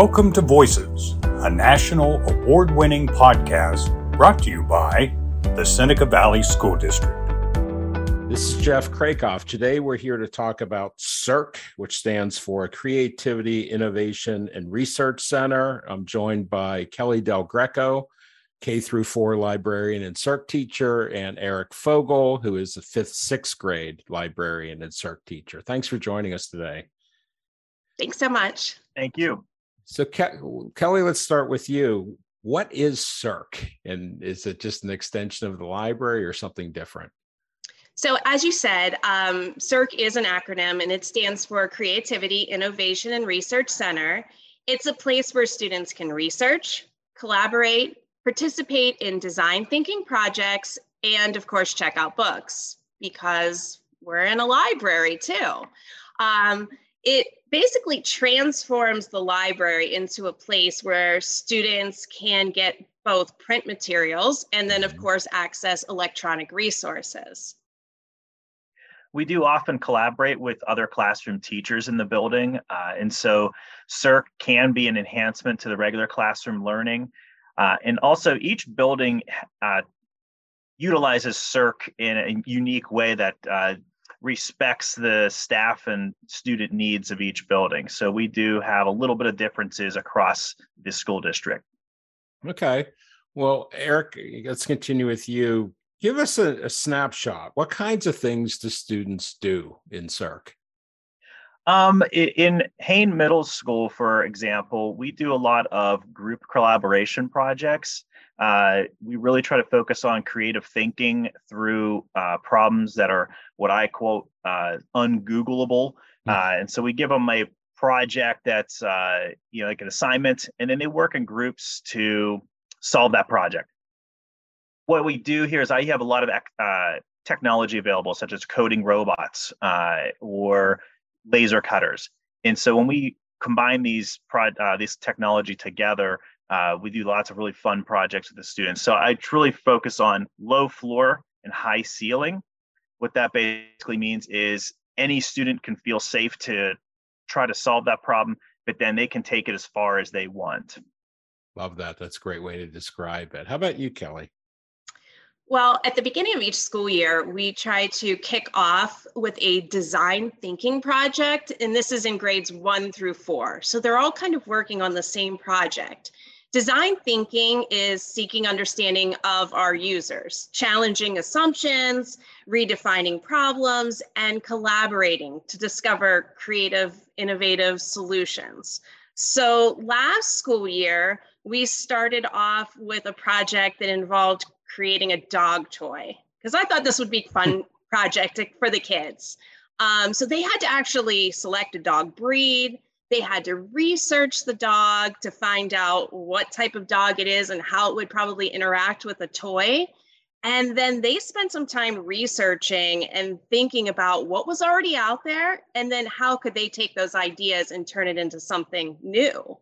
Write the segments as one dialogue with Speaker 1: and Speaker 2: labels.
Speaker 1: Welcome to Voices, a national award winning podcast brought to you by the Seneca Valley School District.
Speaker 2: This is Jeff Krakoff. Today we're here to talk about CIRC, which stands for Creativity, Innovation, and Research Center. I'm joined by Kelly Del Greco, K through four librarian and CIRC teacher, and Eric Fogel, who is a fifth, sixth grade librarian and CIRC teacher. Thanks for joining us today.
Speaker 3: Thanks so much.
Speaker 4: Thank you.
Speaker 2: So, Ke- Kelly, let's start with you. What is CIRC? And is it just an extension of the library or something different?
Speaker 3: So, as you said, um, CIRC is an acronym and it stands for Creativity, Innovation, and Research Center. It's a place where students can research, collaborate, participate in design thinking projects, and of course, check out books because we're in a library too. Um, it basically transforms the library into a place where students can get both print materials and then, of mm-hmm. course, access electronic resources.
Speaker 4: We do often collaborate with other classroom teachers in the building. Uh, and so CIRC can be an enhancement to the regular classroom learning. Uh, and also, each building uh, utilizes CIRC in a unique way that uh, respects the staff and student needs of each building. So we do have a little bit of differences across the school district.
Speaker 2: Okay. Well, Eric, let's continue with you. Give us a, a snapshot. What kinds of things do students do in CIRC?
Speaker 4: Um, in Haine Middle School, for example, we do a lot of group collaboration projects. Uh, we really try to focus on creative thinking through uh, problems that are what I quote uh, ungoogleable. Hmm. Uh, and so we give them a project that's uh, you know like an assignment, and then they work in groups to solve that project. What we do here is I have a lot of uh, technology available, such as coding robots or laser cutters. And so when we combine these pro- uh, this technology together, uh, we do lots of really fun projects with the students. So I truly focus on low floor and high ceiling. What that basically means is any student can feel safe to try to solve that problem, but then they can take it as far as they want.
Speaker 2: Love that. That's a great way to describe it. How about you, Kelly?
Speaker 3: Well, at the beginning of each school year, we try to kick off with a design thinking project, and this is in grades one through four. So they're all kind of working on the same project. Design thinking is seeking understanding of our users, challenging assumptions, redefining problems, and collaborating to discover creative, innovative solutions. So last school year, we started off with a project that involved creating a dog toy because I thought this would be fun project for the kids. Um, so they had to actually select a dog breed. They had to research the dog to find out what type of dog it is and how it would probably interact with a toy. And then they spent some time researching and thinking about what was already out there and then how could they take those ideas and turn it into something new.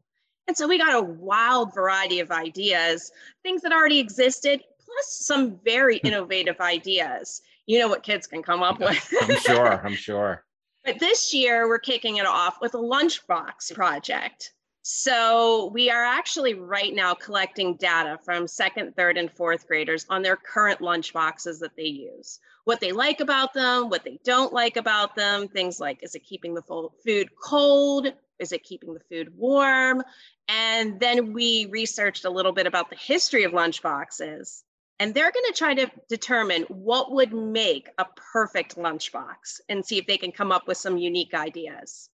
Speaker 3: And so we got a wild variety of ideas, things that already existed, plus some very hmm. innovative ideas. You know what kids can come up with.
Speaker 2: I'm sure. I'm sure.
Speaker 3: But this year, we're kicking it off with a lunchbox project. So we are actually right now collecting data from second, third, and fourth graders on their current lunchboxes that they use. What they like about them, what they don't like about them, things like is it keeping the food cold? Is it keeping the food warm? And then we researched a little bit about the history of lunch boxes and they're going to try to determine what would make a perfect lunchbox and see if they can come up with some unique ideas.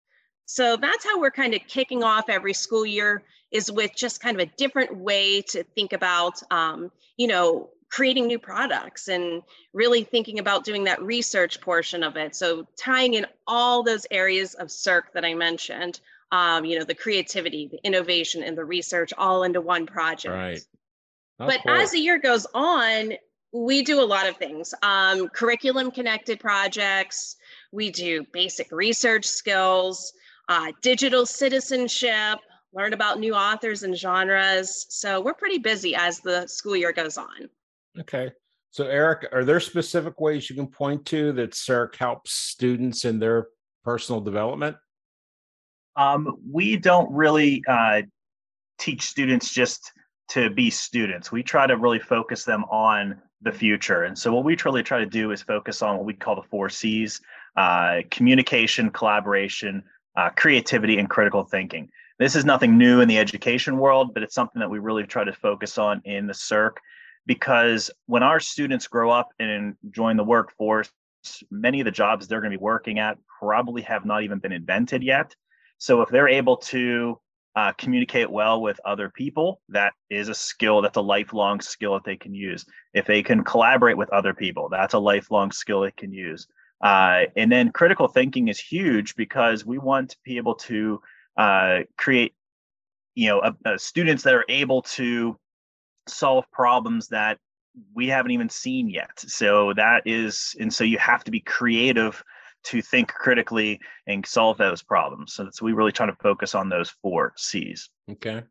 Speaker 3: So that's how we're kind of kicking off every school year is with just kind of a different way to think about, um, you know, creating new products and really thinking about doing that research portion of it. So tying in all those areas of CIRC that I mentioned, um, you know, the creativity, the innovation, and the research all into one project.
Speaker 2: Right.
Speaker 3: Oh, but cool. as the year goes on, we do a lot of things um, curriculum connected projects, we do basic research skills, uh, digital citizenship, learn about new authors and genres. So we're pretty busy as the school year goes on.
Speaker 2: Okay. So, Eric, are there specific ways you can point to that CIRC helps students in their personal development?
Speaker 4: Um, we don't really uh, teach students just to be students. We try to really focus them on the future. And so, what we truly try to do is focus on what we call the four C's uh, communication, collaboration, uh, creativity, and critical thinking. This is nothing new in the education world, but it's something that we really try to focus on in the CIRC because when our students grow up and join the workforce, many of the jobs they're going to be working at probably have not even been invented yet. So if they're able to uh, communicate well with other people, that is a skill that's a lifelong skill that they can use. If they can collaborate with other people, that's a lifelong skill they can use. Uh, and then critical thinking is huge because we want to be able to uh, create, you know, students that are able to solve problems that we haven't even seen yet. So that is, and so you have to be creative to think critically and solve those problems. So that's we really try to focus on those four C's.
Speaker 2: Okay.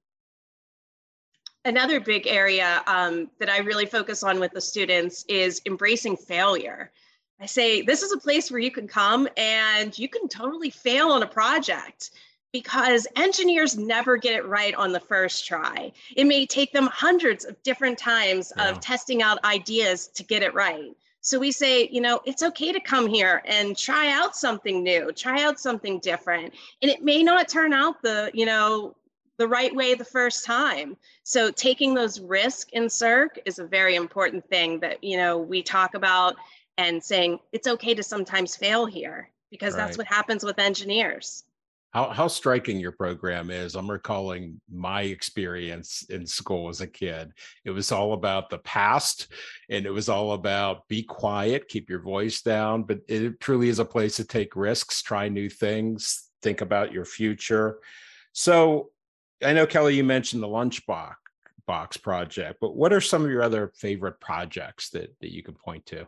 Speaker 3: Another big area um, that I really focus on with the students is embracing failure. I say this is a place where you can come and you can totally fail on a project because engineers never get it right on the first try. It may take them hundreds of different times yeah. of testing out ideas to get it right. So we say, you know, it's okay to come here and try out something new, try out something different. And it may not turn out the, you know, the right way the first time. So taking those risks in CIRC is a very important thing that, you know, we talk about and saying it's okay to sometimes fail here because right. that's what happens with engineers
Speaker 2: how how striking your program is i'm recalling my experience in school as a kid. It was all about the past and it was all about be quiet keep your voice down but it truly is a place to take risks try new things think about your future. So i know kelly you mentioned the lunchbox box project but what are some of your other favorite projects that that you can point to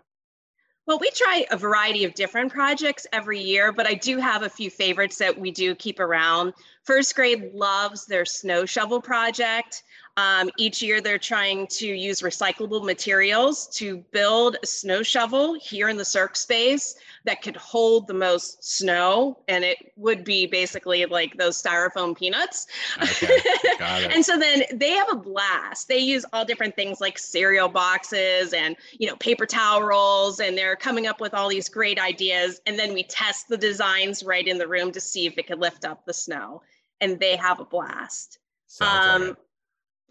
Speaker 3: well, we try a variety of different projects every year, but I do have a few favorites that we do keep around. First grade loves their snow shovel project. Um, each year, they're trying to use recyclable materials to build a snow shovel here in the CIRC space that could hold the most snow. And it would be basically like those styrofoam peanuts. Okay, and so then they have a blast. They use all different things like cereal boxes and, you know, paper towel rolls, and they're coming up with all these great ideas. And then we test the designs right in the room to see if it could lift up the snow. And they have a blast. Sounds um,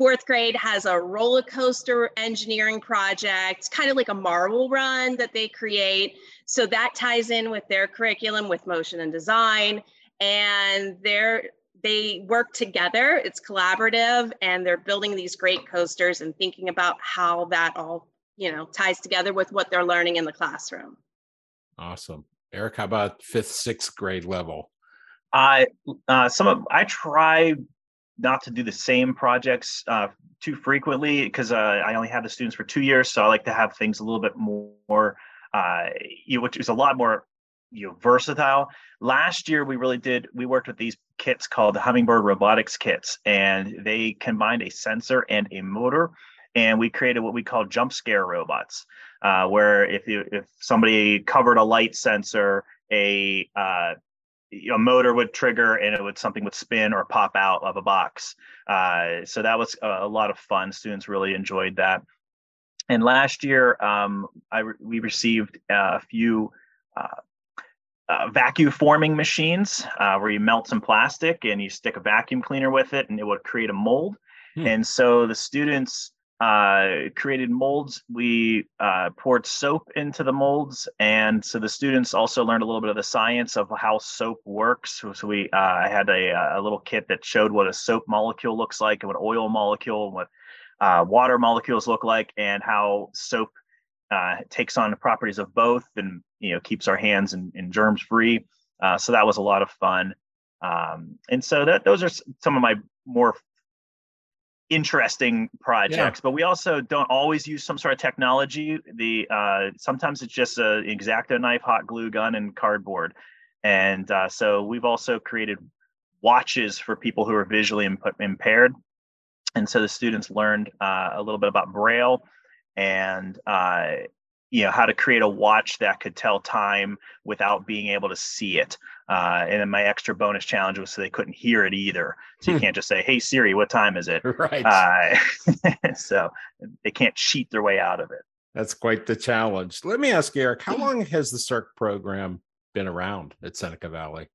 Speaker 3: Fourth grade has a roller coaster engineering project, kind of like a marble run that they create. So that ties in with their curriculum with motion and design. And they're they work together, it's collaborative, and they're building these great coasters and thinking about how that all, you know, ties together with what they're learning in the classroom.
Speaker 2: Awesome. Eric, how about fifth, sixth grade level?
Speaker 4: I uh, some of I try not to do the same projects uh, too frequently because uh, I only have the students for two years, so I like to have things a little bit more, uh, you know, which is a lot more you know versatile. Last year we really did we worked with these kits called the Hummingbird Robotics kits, and they combined a sensor and a motor, and we created what we call jump scare robots, uh, where if you if somebody covered a light sensor, a uh, a motor would trigger and it would something would spin or pop out of a box. Uh, so that was a, a, lot of fun. Students really enjoyed that. And last year, um, I we received a few uh, uh, vacuum forming machines uh, where you melt some plastic and you stick a vacuum cleaner with it, and it would create a mold. Hmm. And so the students uh, created molds. We uh, poured soap into the molds, and so the students also learned a little bit of the science of how soap works. So, we, uh, had a, a, little kit that showed what a soap molecule looks like, and what oil molecule, and what uh, water molecules look like, and how soap uh, takes on the properties of both, and you know keeps our hands and, and germs free. Uh, so that was a lot of fun. Um, and so that those are some of my more interesting projects yeah. but we also don't always use some sort of technology. The uh, sometimes it's just a exacto knife hot glue gun and cardboard. And uh, so we've also created watches for people who are visually imp- impaired. And so the students learned uh, a little bit about braille and uh, you know how to create a watch that could tell time without being able to see it. Uh, and then my extra bonus challenge was so they couldn't hear it either. So you hmm. can't just say hey siri what time is it?
Speaker 2: Right.
Speaker 4: Uh, so they can't cheat their way out of it.
Speaker 2: That's quite the challenge. Let me ask eric how long has the circ program been around at seneca valley?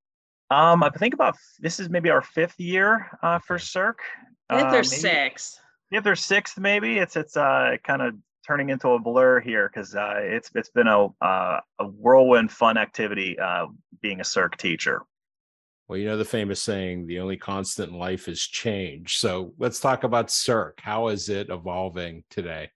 Speaker 4: Um i think about this is maybe our fifth year uh, for circ
Speaker 3: fifth or uh, sixth?
Speaker 4: if there's sixth maybe. It's it's uh kind of turning into a blur here because uh, it's it's been a uh, a whirlwind fun activity uh, being a circ teacher.
Speaker 2: Well, you know the famous saying, "The only constant in life is change." So let's talk about circ. How is it evolving today?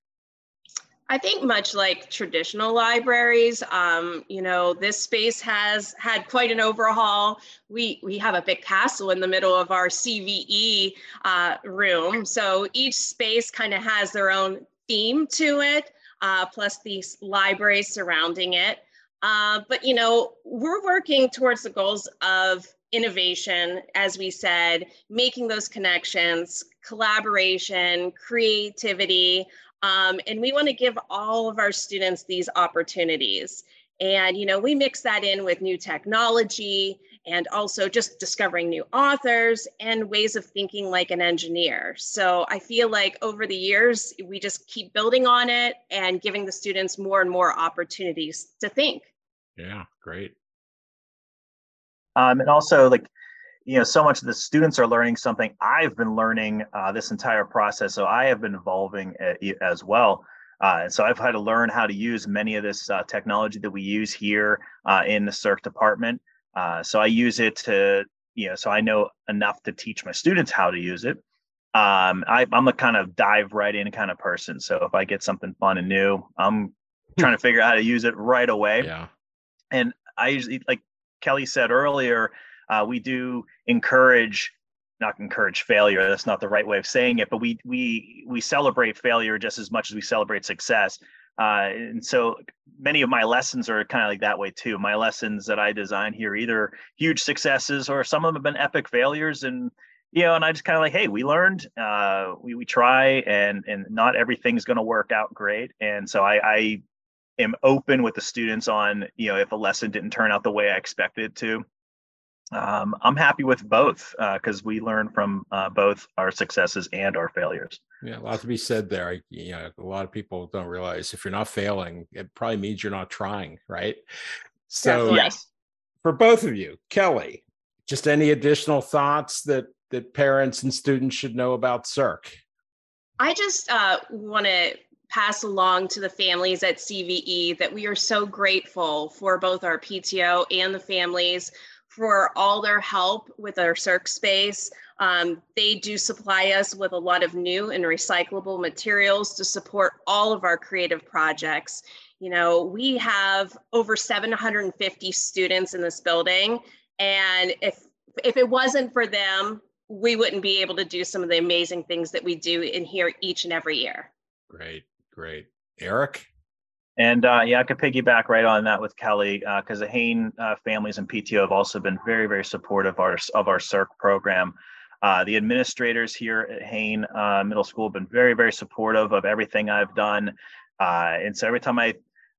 Speaker 3: I think much like traditional libraries, um, you know, this space has had quite an overhaul. We we have a big castle in the middle of our CVE uh, room, so each space kind of has their own theme to it, uh, plus the libraries surrounding it. Uh, but you know, we're working towards the goals of innovation, as we said, making those connections, collaboration, creativity, um, and we want to give all of our students these opportunities. And you know, we mix that in with new technology and also just discovering new authors and ways of thinking like an engineer. So I feel like over the years, we just keep building on it and giving the students more and more opportunities to think.
Speaker 2: Yeah, great.
Speaker 4: Um, and also, like, you know, so much of the students are learning something I've been learning uh, this entire process. So I have been evolving as well. Uh, and so I've had to learn how to use many of this uh, technology that we use here uh, in the CIRC department. Uh, so I use it to, you know, so I know enough to teach my students how to use it. Um, I, am a kind of dive right in kind of person. So if I get something fun and new, I'm trying to figure out how to use it right away.
Speaker 2: Yeah.
Speaker 4: And I usually, like Kelly said earlier, uh, we do encourage not encourage failure that's not the right way of saying it but we we we celebrate failure just as much as we celebrate success uh, and so many of my lessons are kind of like that way too. My lessons that I design here, either huge successes or some of them have been epic failures. And, you know, and I just kind of like, hey, we learned, uh, we, we try and, and not everything's going to work out great. And so I, I am open with the students on, you know, if a lesson didn't turn out the way I expected it to um, I'm happy with both because uh, we learn from uh, both our successes and our failures.
Speaker 2: Yeah, a lot to be said there. I, you know, a lot of people don't realize if you're not failing, it probably means you're not trying, right? So,
Speaker 3: yes.
Speaker 2: for both of you, Kelly, just any additional thoughts that that parents and students should know about CIRC?
Speaker 3: I just uh, want to pass along to the families at CVE that we are so grateful for both our PTO and the families for all their help with our circ space. Um, they do supply us with a lot of new and recyclable materials to support all of our creative projects. You know, we have over 750 students in this building, and if if it wasn't for them, we wouldn't be able to do some of the amazing things that we do in here each and every year.
Speaker 2: Great, great. Eric?
Speaker 4: And uh, yeah, I could piggyback right on that with Kelly because uh, the Haine uh, families and PTO have also been very, very supportive of our, of our CIRC program. Uh, the administrators here at Haine uh, Middle School have been very, very supportive of everything I've done. Uh, and so every time I,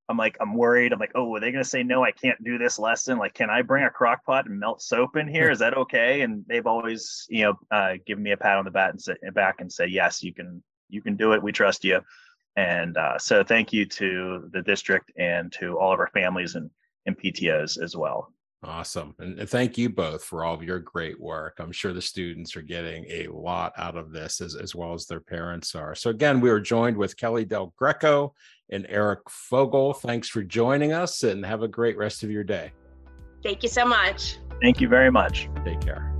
Speaker 4: I'm like, I'm worried. I'm like, oh, are they going to say no? I can't do this lesson. Like, can I bring a crock pot and melt soap in here? Is that okay? And they've always, you know, given me a pat on the back and say, back and say, yes, you can, you can do it. We trust you. And uh, so thank you to the district and to all of our families and, and PTOs as well.
Speaker 2: Awesome. And thank you both for all of your great work. I'm sure the students are getting a lot out of this as, as well as their parents are. So, again, we are joined with Kelly Del Greco and Eric Fogel. Thanks for joining us and have a great rest of your day.
Speaker 3: Thank you so much.
Speaker 4: Thank you very much.
Speaker 2: Take care.